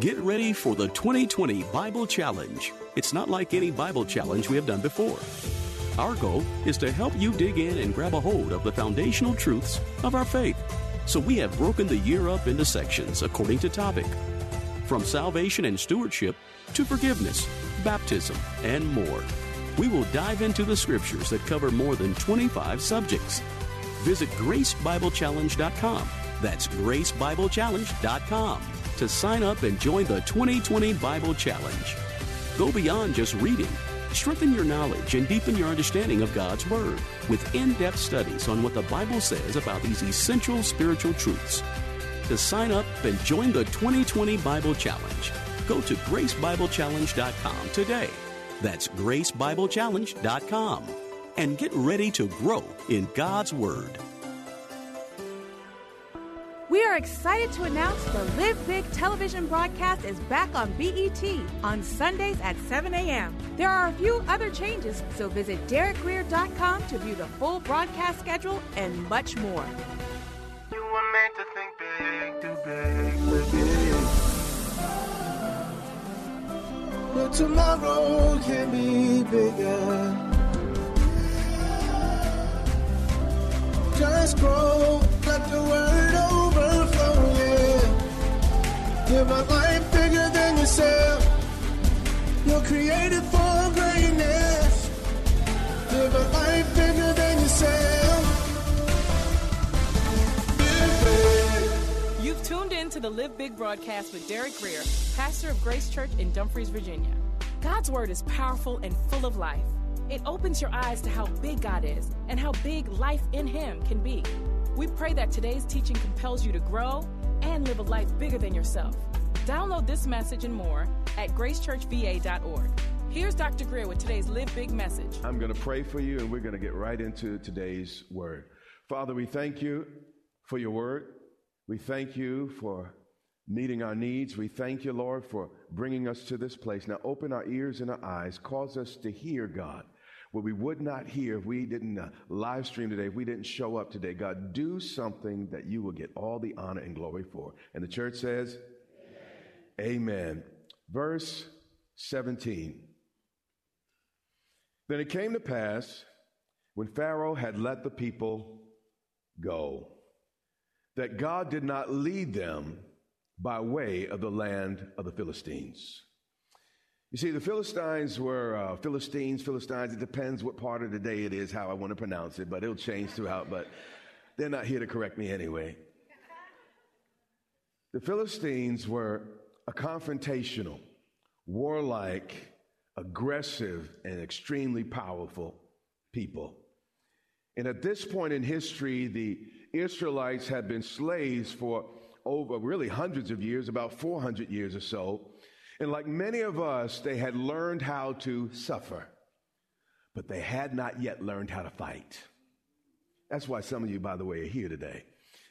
Get ready for the 2020 Bible Challenge. It's not like any Bible challenge we have done before. Our goal is to help you dig in and grab a hold of the foundational truths of our faith. So we have broken the year up into sections according to topic from salvation and stewardship to forgiveness, baptism, and more. We will dive into the scriptures that cover more than 25 subjects. Visit gracebiblechallenge.com. That's gracebiblechallenge.com to sign up and join the 2020 Bible Challenge. Go beyond just reading. Strengthen your knowledge and deepen your understanding of God's Word with in depth studies on what the Bible says about these essential spiritual truths. To sign up and join the 2020 Bible Challenge, go to gracebiblechallenge.com today. That's gracebiblechallenge.com. And get ready to grow in God's Word. We are excited to announce the Live Big television broadcast is back on BET on Sundays at 7 a.m. There are a few other changes, so visit DerekGrier.com to view the full broadcast schedule and much more. You were meant to think big, big, big. But tomorrow can be bigger. Just grow, let the word Live life bigger than yourself. You're created for greatness. Live a life bigger than yourself. You've tuned in to the Live Big broadcast with Derek Grier, pastor of Grace Church in Dumfries, Virginia. God's word is powerful and full of life. It opens your eyes to how big God is and how big life in Him can be. We pray that today's teaching compels you to grow and live a life bigger than yourself. Download this message and more at gracechurchva.org. Here's Dr. Grier with today's Live Big message. I'm going to pray for you, and we're going to get right into today's word. Father, we thank you for your word. We thank you for meeting our needs. We thank you, Lord, for bringing us to this place. Now, open our ears and our eyes. Cause us to hear, God, what we would not hear if we didn't uh, live stream today, if we didn't show up today. God, do something that you will get all the honor and glory for. And the church says, Amen. Amen. Verse 17. Then it came to pass when Pharaoh had let the people go that God did not lead them by way of the land of the Philistines. You see, the Philistines were uh, Philistines, Philistines. It depends what part of the day it is, how I want to pronounce it, but it'll change throughout. But they're not here to correct me anyway. The Philistines were a confrontational, warlike, aggressive, and extremely powerful people. And at this point in history, the Israelites had been slaves for over really hundreds of years, about 400 years or so. And like many of us, they had learned how to suffer, but they had not yet learned how to fight. That's why some of you, by the way, are here today.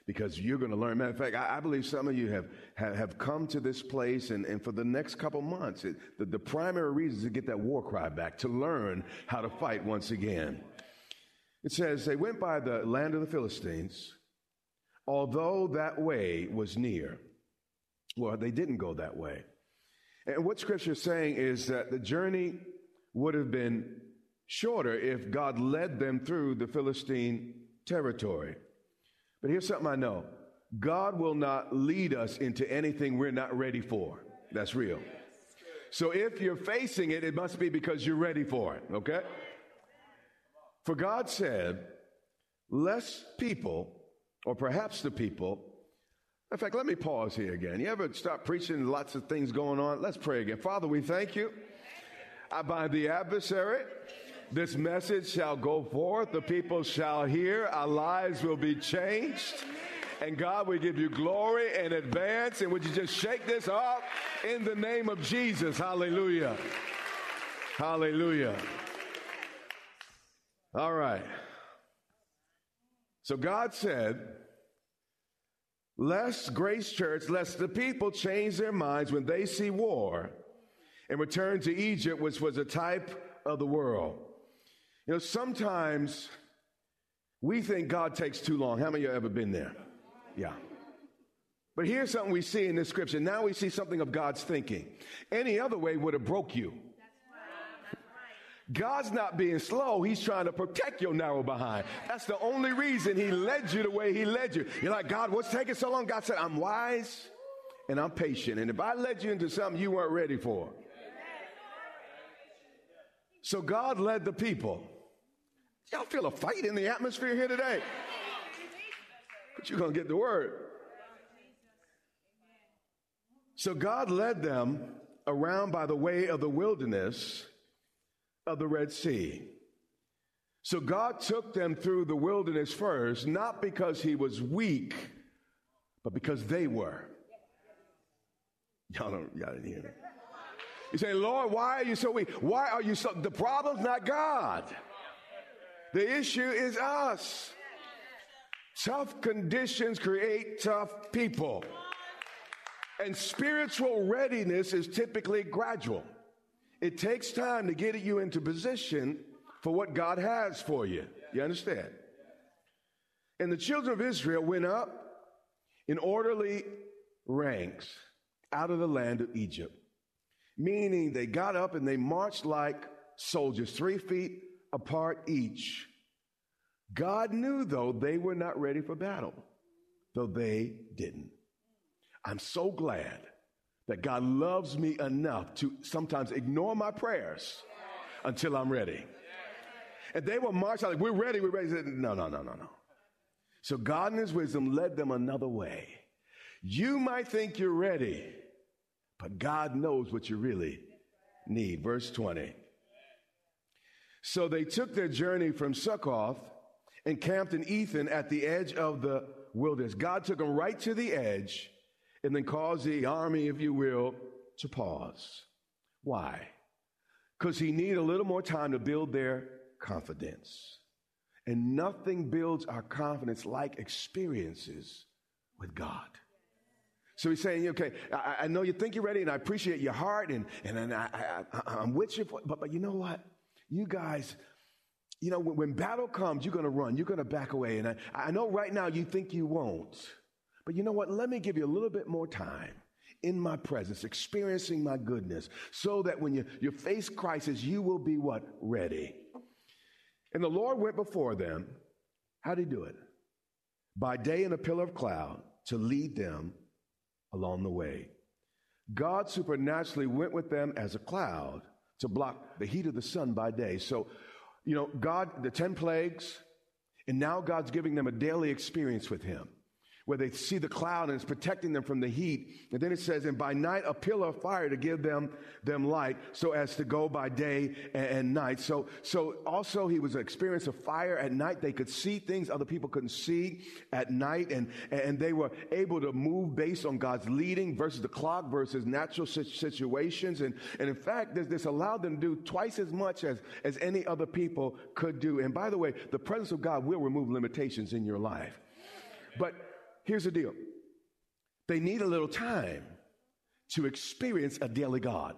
Because you're going to learn. Matter of fact, I, I believe some of you have, have, have, come to this place, and, and for the next couple months, it, the, the primary reason is to get that war cry back, to learn how to fight once again. It says, They went by the land of the Philistines, although that way was near. Well, they didn't go that way. And what scripture is saying is that the journey would have been shorter if God led them through the Philistine territory. But here's something I know God will not lead us into anything we're not ready for. That's real. So if you're facing it, it must be because you're ready for it, okay? For God said, less people, or perhaps the people, in fact, let me pause here again. You ever stop preaching, lots of things going on? Let's pray again. Father, we thank you. I bind the adversary. This message shall go forth. The people shall hear. Our lives will be changed. And God, we give you glory and advance. And would you just shake this off in the name of Jesus? Hallelujah. Hallelujah. All right. So God said, lest Grace Church, lest the people change their minds when they see war and return to Egypt, which was a type of the world. You know, sometimes we think God takes too long. How many of you ever been there? Yeah. But here's something we see in this scripture. Now we see something of God's thinking. Any other way would have broke you. God's not being slow. He's trying to protect your narrow behind. That's the only reason he led you the way he led you. You're like, God, what's taking so long? God said, I'm wise and I'm patient. And if I led you into something you weren't ready for. So God led the people. Y'all feel a fight in the atmosphere here today? But you're going to get the word. So God led them around by the way of the wilderness of the Red Sea. So God took them through the wilderness first, not because he was weak, but because they were. Y'all don't, y'all didn't hear me. You say, Lord, why are you so weak? Why are you so? The problem's not God. The issue is us. Tough conditions create tough people. And spiritual readiness is typically gradual. It takes time to get you into position for what God has for you. You understand? And the children of Israel went up in orderly ranks out of the land of Egypt, meaning they got up and they marched like soldiers, three feet apart each. God knew, though, they were not ready for battle, though they didn't. I'm so glad that God loves me enough to sometimes ignore my prayers until I'm ready. And they were marching like, we're ready, we're ready. Said, no, no, no, no, no. So God in his wisdom led them another way. You might think you're ready, but God knows what you really need. Verse 20. So they took their journey from Succoth and camped in Etham at the edge of the wilderness. God took them right to the edge and then cause the army, if you will, to pause. Why? Because he needed a little more time to build their confidence. And nothing builds our confidence like experiences with God. So he's saying, okay, I, I, know you think you're ready and I appreciate your heart and, and, and I, am with you, for, but, but you know what? You guys, you know, when, when battle comes, you're going to run, you're going to back away. And I, I know right now you think you won't. But you know what? Let me give you a little bit more time in my presence, experiencing my goodness, so that when you, you face crisis, you will be what? Ready. And the Lord went before them. How did he do it? By day in a pillar of cloud to lead them along the way. God supernaturally went with them as a cloud to block the heat of the sun by day. So, you know, God, the 10 plagues, and now God's giving them a daily experience with Him where they see the cloud and it's protecting them from the heat. And then it says, and by night a pillar of fire to give them, them light so as to go by day and, and night. So, so also he was an experience of fire at night. They could see things other people couldn't see at night and, and they were able to move based on God's leading versus the clock versus natural situations. And, and in fact, this, this allowed them to do twice as much as, as any other people could do. And by the way, the presence of God will remove limitations in your life. But here's the deal they need a little time to experience a daily God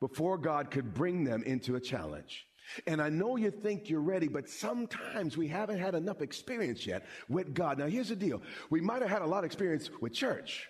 before God could bring them into a challenge. And I know you think you're ready, but sometimes we haven't had enough experience yet with God. Now, here's the deal we might have had a lot of experience with church.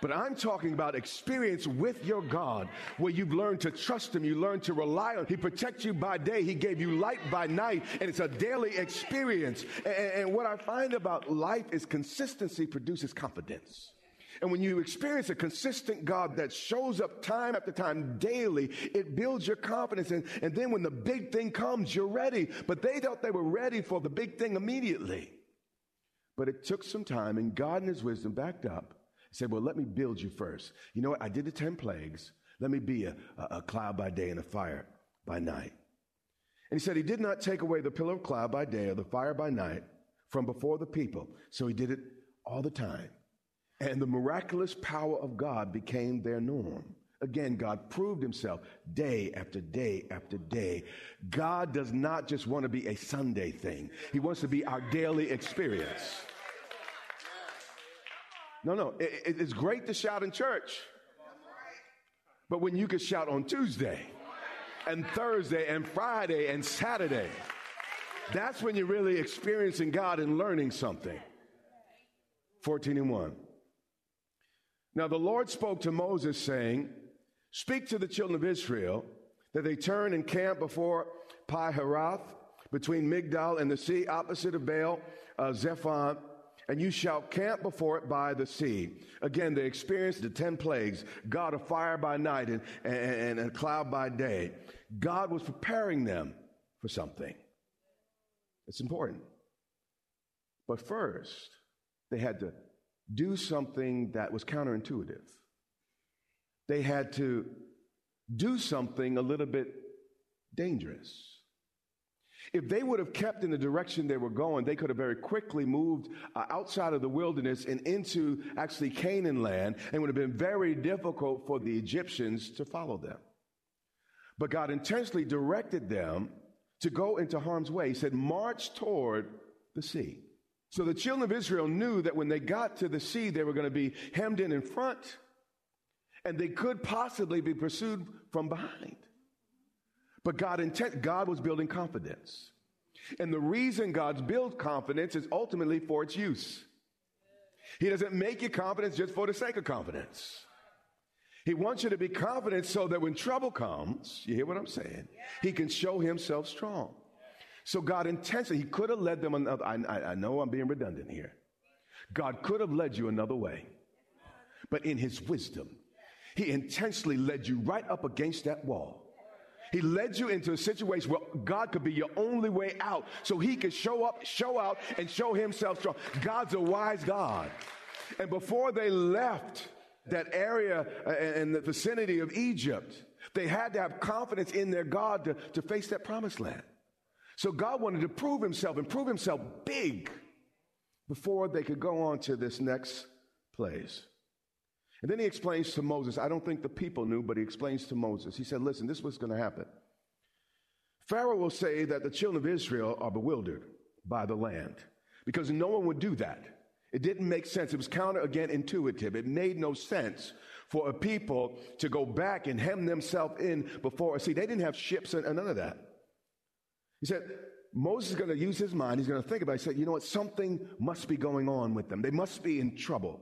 But I'm talking about experience with your God where you've learned to trust Him, you learn to rely on He protects you by day, He gave you light by night, and it's a daily experience. And, and what I find about life is consistency produces confidence. And when you experience a consistent God that shows up time after time daily, it builds your confidence. And, and then when the big thing comes, you're ready. But they thought they were ready for the big thing immediately. But it took some time, and God in His wisdom backed up he said, Well, let me build you first. You know what? I did the 10 plagues. Let me be a, a, a cloud by day and a fire by night. And he said, He did not take away the pillar of cloud by day or the fire by night from before the people. So he did it all the time. And the miraculous power of God became their norm. Again, God proved himself day after day after day. God does not just want to be a Sunday thing, He wants to be our daily experience. No, no, it, it's great to shout in church, but when you can shout on Tuesday and Thursday and Friday and Saturday, that's when you're really experiencing God and learning something. 14 and 1. Now the Lord spoke to Moses, saying, Speak to the children of Israel that they turn and camp before Pi Hahiroth, between Migdal and the sea, opposite of Baal uh, Zephon, and you shall camp before it by the sea. Again, they experienced the ten plagues, God of fire by night and, and, and a cloud by day. God was preparing them for something. It's important. But first, they had to do something that was counterintuitive. They had to do something a little bit dangerous. If they would have kept in the direction they were going, they could have very quickly moved uh, outside of the wilderness and into actually Canaan land, and it would have been very difficult for the Egyptians to follow them. But God intentionally directed them to go into harm's way. He said, March toward the sea. So the children of Israel knew that when they got to the sea, they were going to be hemmed in in front, and they could possibly be pursued from behind. But God intent, God was building confidence. And the reason God's built confidence is ultimately for its use. He doesn't make you confident just for the sake of confidence. He wants you to be confident so that when trouble comes, you hear what I'm saying? He can show himself strong. So God intentionally, He could have led them another. I, I know I'm being redundant here. God could have led you another way, but in His wisdom, He intentionally led you right up against that wall. He led you into a situation where God could be your only way out so he could show up, show out, and show himself strong. God's a wise God. And before they left, that area uh, in the vicinity of Egypt, they had to have confidence in their God to, to face that promised land. So God wanted to prove himself and prove himself big before they could go on to this next place. And then he explains to Moses, I don't think the people knew, but he explains to Moses. He said, Listen, this is what's going to happen. Pharaoh will say that the children of Israel are bewildered by the land because no one would do that. It didn't make sense. It was counter again intuitive. It made no sense for a people to go back and hem themselves in before. See, they didn't have ships and, and none of that. He said, Moses is going to use his mind. He's going to think about it. He said, you know what? Something must be going on with them. They must be in trouble.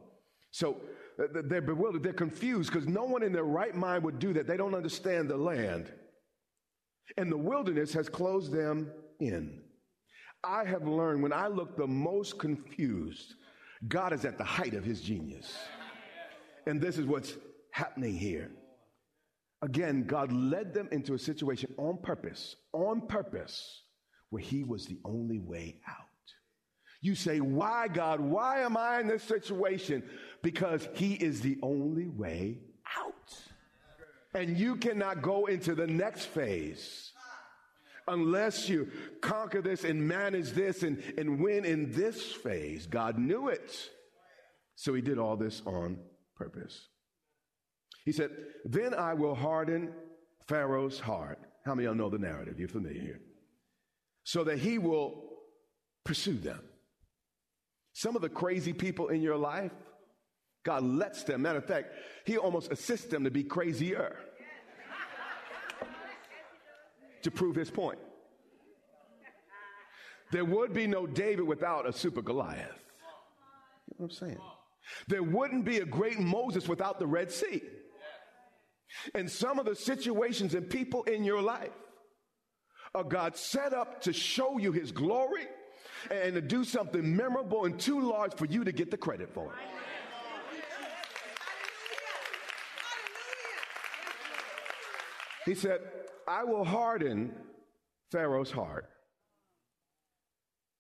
So they're bewildered. They're confused because no one in their right mind would do that. They don't understand the land. And the wilderness has closed them in. I have learned when I look the most confused, God is at the height of his genius. And this is what's happening here. Again, God led them into a situation on purpose, on purpose, where he was the only way out. You say, Why, God? Why am I in this situation? Because he is the only way out. And you cannot go into the next phase unless you conquer this and manage this and, and win in this phase. God knew it. So he did all this on purpose. He said, Then I will harden Pharaoh's heart. How many of y'all know the narrative? You're familiar here. So that he will pursue them. Some of the crazy people in your life, God lets them. Matter of fact, he almost assists them to be crazier to prove his point. There would be no David without a super Goliath. You know what I'm saying? There wouldn't be a great Moses without the Red Sea. And some of the situations and people in your life are God set up to show you his glory and to do something memorable and too large for you to get the credit for it. He said, I will harden Pharaoh's heart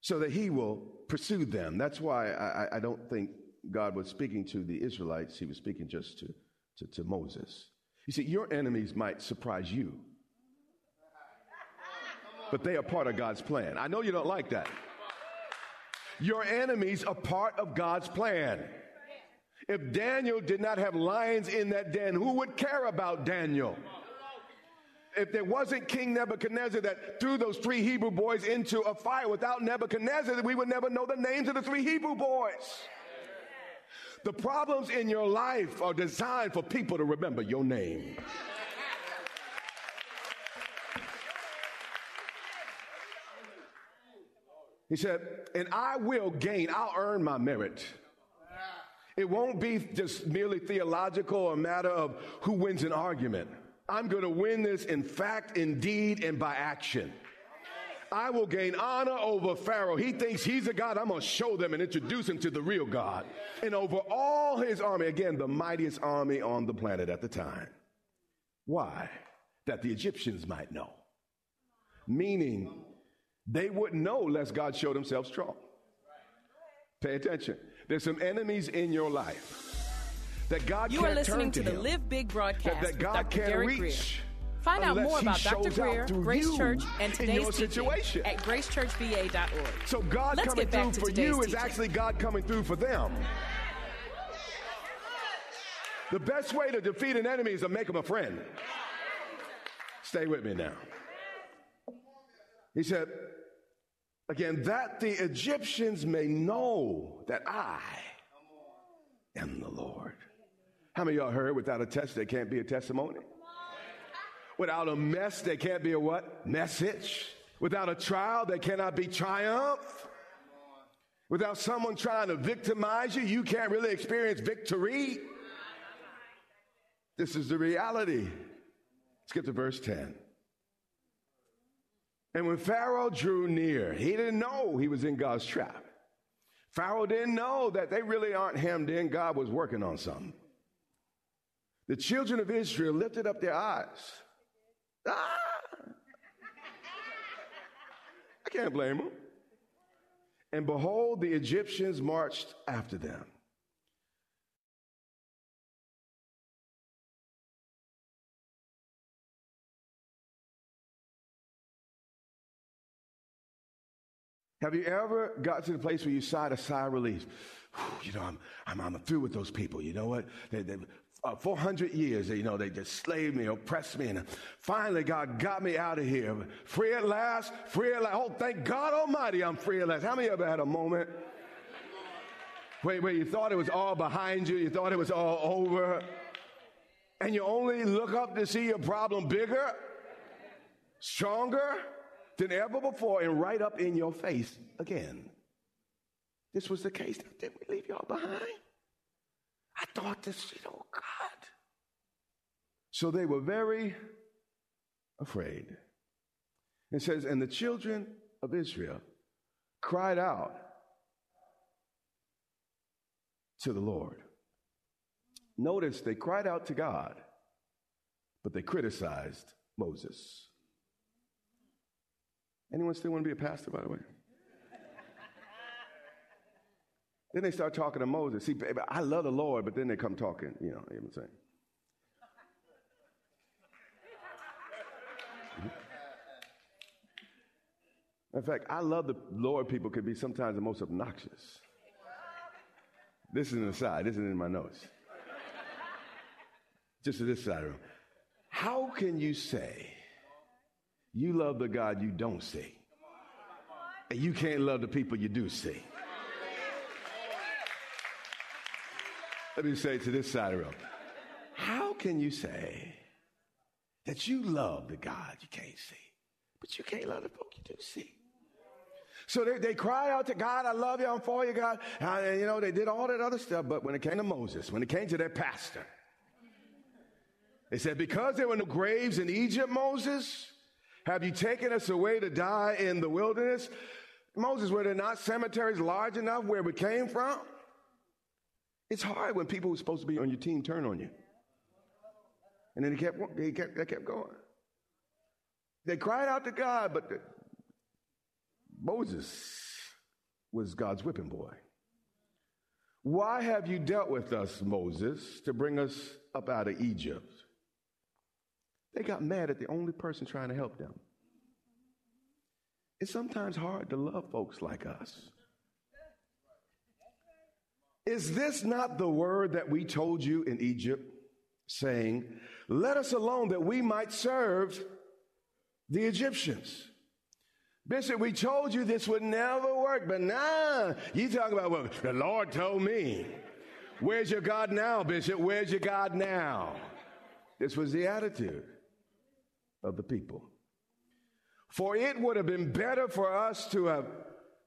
so that he will pursue them. That's why I, I, don't think God was speaking to the Israelites, he was speaking just to, to, to Moses. You see, your enemies might surprise you, but they are part of God's plan. I know you don't like that. Your enemies are part of God's plan. If Daniel did not have lions in that den, who would care about Daniel? If there wasn't King Nebuchadnezzar that threw those three Hebrew boys into a fire without Nebuchadnezzar, we would never know the names of the three Hebrew boys. The problems in your life are designed for people to remember your name. He said, and I will gain, I'll earn my merit. It won't be just merely theological or a matter of who wins an argument. I'm going to win this in fact, in deed, and by action. I will gain honor over Pharaoh. He thinks he's a God. I'm going to show them and introduce him to the real God. And over all his army, again, the mightiest army on the planet at the time. Why? That the Egyptians might know. Meaning, they wouldn't know unless God showed himself strong. Pay attention. There's some enemies in your life that God you are listening to, to the him, Live Big broadcast that, that God Derek reach. Grier. Find out more about Dr. Grier, Grace Church, and today's teaching situation. at gracechurchva.org. So God Let's coming through for you is actually God coming through for them. The best way to defeat an enemy is to make him a friend. Stay with me now. He said, again, that the Egyptians may know that I am the Lord. How many y'all heard without a test, there can't be a testimony? Without a mess, there can't be a what? Message. Without a trial, there cannot be triumph. Without someone trying to victimize you, you can't really experience victory. This is the reality. Let's get to verse 10. And when Pharaoh drew near, he didn't know he was in God's trap. Pharaoh didn't know that they really aren't hemmed in. God was working on something. The children of Israel lifted up their eyes. Ah! I can't blame them. And behold, the Egyptians marched after them. Have you ever got to the place where you sighed a sigh of relief? Whew, You know, I'm, I'm, I'm through with those people. You know what? They, they, uh, 400 years, you know, they just slaved me, oppressed me, and finally God got me out of here. Free at last, free at last. Oh, thank God Almighty, I'm free at last. How many of you ever had a moment where, where you thought it was all behind you, you thought it was all over, and you only look up to see your problem bigger, stronger than ever before, and right up in your face again? This was the case. Did we leave y'all behind? I thought this, you oh, know, God. So they were very afraid. It says, and the children of Israel cried out to the Lord. Notice they cried out to God, but they criticized Moses. Anyone still want to be a pastor, by the way? Then they start talking to Moses. See, baby, I love the Lord, but then they come talking, you know, you know what I'm saying? In fact, I love the Lord people can be sometimes the most obnoxious. This is an aside, this isn't in my notes. Just to this side of the room. How can you say you love the God you don't see? And you can't love the people you do see. Let me say to this side of the room. How can you say that you love the God you can't see, but you can't love the folk you do see? So they, they cry out to God, I love you, I'm for you, God. And, you know, they did all that other stuff, but when it came to Moses, when it came to their pastor, they said, Because there were no graves in Egypt, Moses, have you taken us away to die in the wilderness? Moses, were there not cemeteries large enough where we came from? It's hard when people who're supposed to be on your team turn on you. And then they kept, they kept, they kept going. They cried out to God, but the, Moses was God's whipping boy. Why have you dealt with us, Moses, to bring us up out of Egypt? They got mad at the only person trying to help them. It's sometimes hard to love folks like us Is this not the word that we told you in Egypt, saying, Let us alone that we might serve the Egyptians? Bishop, we told you this would never work, but nah, you talk about what the Lord told me. Where's your God now, Bishop? Where's your God now? This was the attitude of the people. For it would have been better for us to have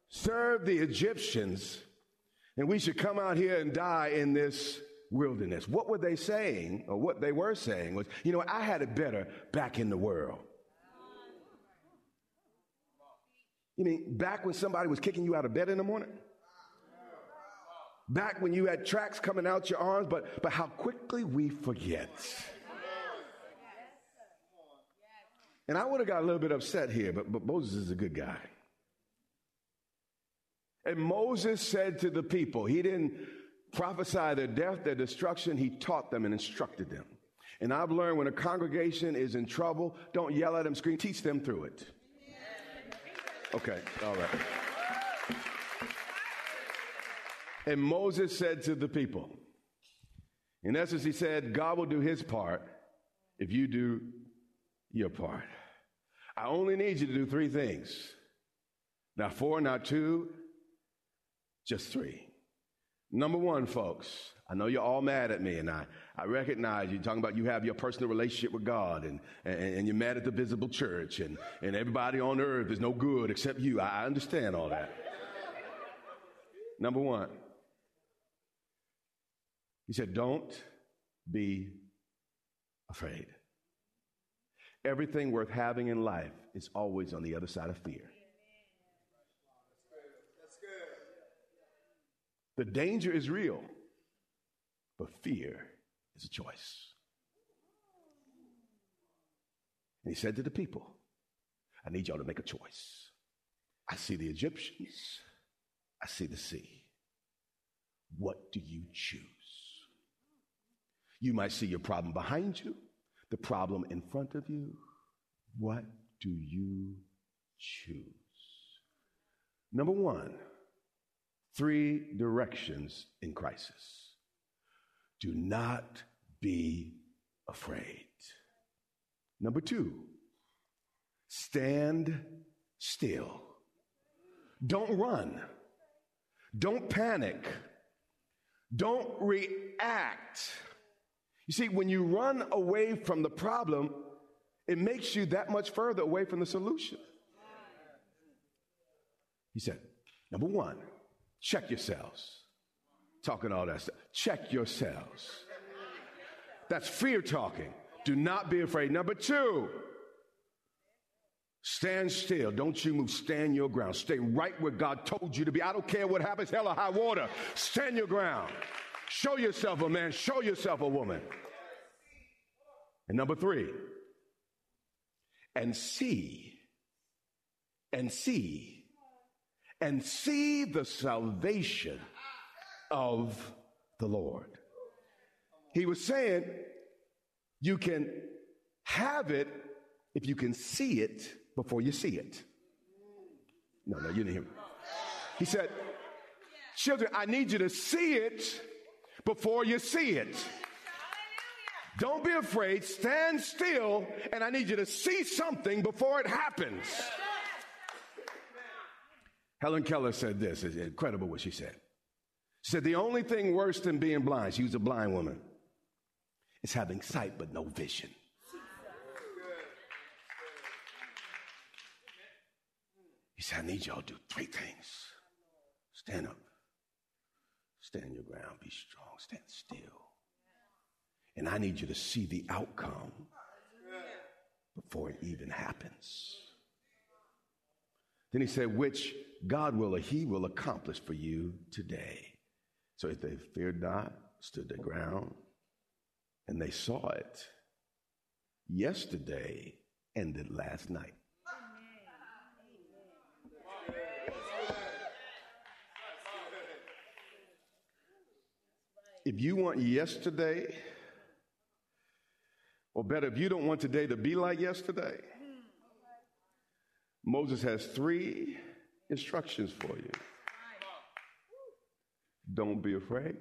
served the Egyptians, and we should come out here and die in this wilderness. What were they saying, or what they were saying was, you know, I had it better back in the world. You mean back when somebody was kicking you out of bed in the morning? Back when you had tracks coming out your arms, but, but how quickly we forget. And I would have got a little bit upset here, but, but Moses is a good guy. And Moses said to the people, he didn't prophesy their death, their destruction, he taught them and instructed them. And I've learned when a congregation is in trouble, don't yell at them, scream, teach them through it. Okay, all right. And Moses said to the people, in essence, he said, God will do his part if you do your part. I only need you to do three things. Not four, not two, just three. Number one, folks, I know you're all mad at me, and I, I recognize you're talking about you have your personal relationship with God, and, and, and you're mad at the visible church, and, and everybody on earth is no good except you. I, I understand all that. Number one, he said, Don't be afraid. Everything worth having in life is always on the other side of fear. The danger is real, but fear is a choice. And he said to the people, I need y'all to make a choice. I see the Egyptians, I see the sea. What do you choose? You might see your problem behind you, the problem in front of you. What do you choose? Number one, three directions in crisis. Do not be afraid. Number two, stand still. Don't run. Don't panic. Don't react. You see, when you run away from the problem, it makes you that much further away from the solution. He said, number one, check yourselves. Talking all that stuff. Check yourselves. That's fear talking. Do not be afraid. Number two, stand still. Don't you move. Stand your ground. Stay right where God told you to be. I don't care what happens, hell or high water. Stand your ground. Show yourself a man. Show yourself a woman. And number three, and see, and see, and see the salvation of the Lord. He was saying, you can have it if you can see it before you see it. No, no, you didn't hear me. He said, Children, I need you to see it before you see it. Don't be afraid. Stand still, and I need you to see something before it happens. Helen Keller said this. It's incredible what she said. She said, The only thing worse than being blind, she was a blind woman, is having sight but no vision. He said, I need y'all to do three things stand up, stand your ground, be strong, stand still. And I need you to see the outcome before it even happens. Then he said, which God will he will accomplish for you today. So if they feared not, stood their ground, and they saw it yesterday, ended last night. If you want yesterday, or better, if you don't want today to be like yesterday, Moses has three instructions for you. Don't be afraid.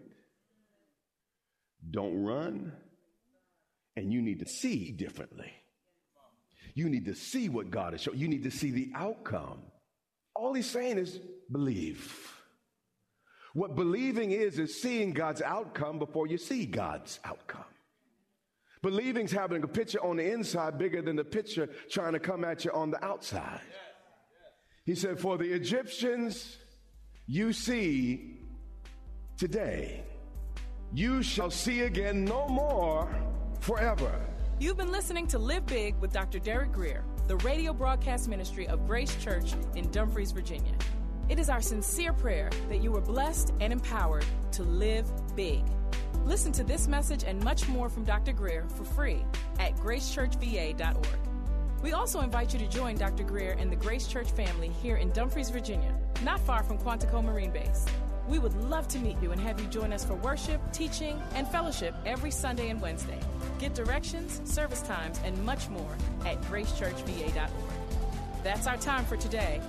Don't run. And you need to see differently. You need to see what God is showing. You need to see the outcome. All he's saying is believe. What believing is, is seeing God's outcome before you see God's outcome. Believing's having a picture on the inside bigger than the picture trying to come at you on the outside. He said, For the Egyptians you see today, you shall see again no more forever. You've been listening to Live Big with Dr. Derek Grier, the radio broadcast ministry of Grace Church in Dumfries, Virginia. It is our sincere prayer that you are blessed and empowered to live big. Listen to this message and much more from Dr. Grier for free at gracechurchva.org. We also invite you to join Dr. Grier and the Grace Church family here in Dumfries, Virginia, not far from Quantico Marine Base. We would love to meet you and have you join us for worship, teaching, and fellowship every Sunday and Wednesday. Get directions, service times, and much more at gracechurchva.org. That's our time for today.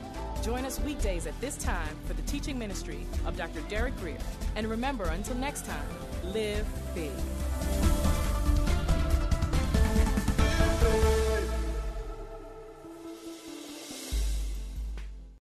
Join us weekdays at this time for the teaching ministry of Dr. Derek Grier. And remember, until next time, live big.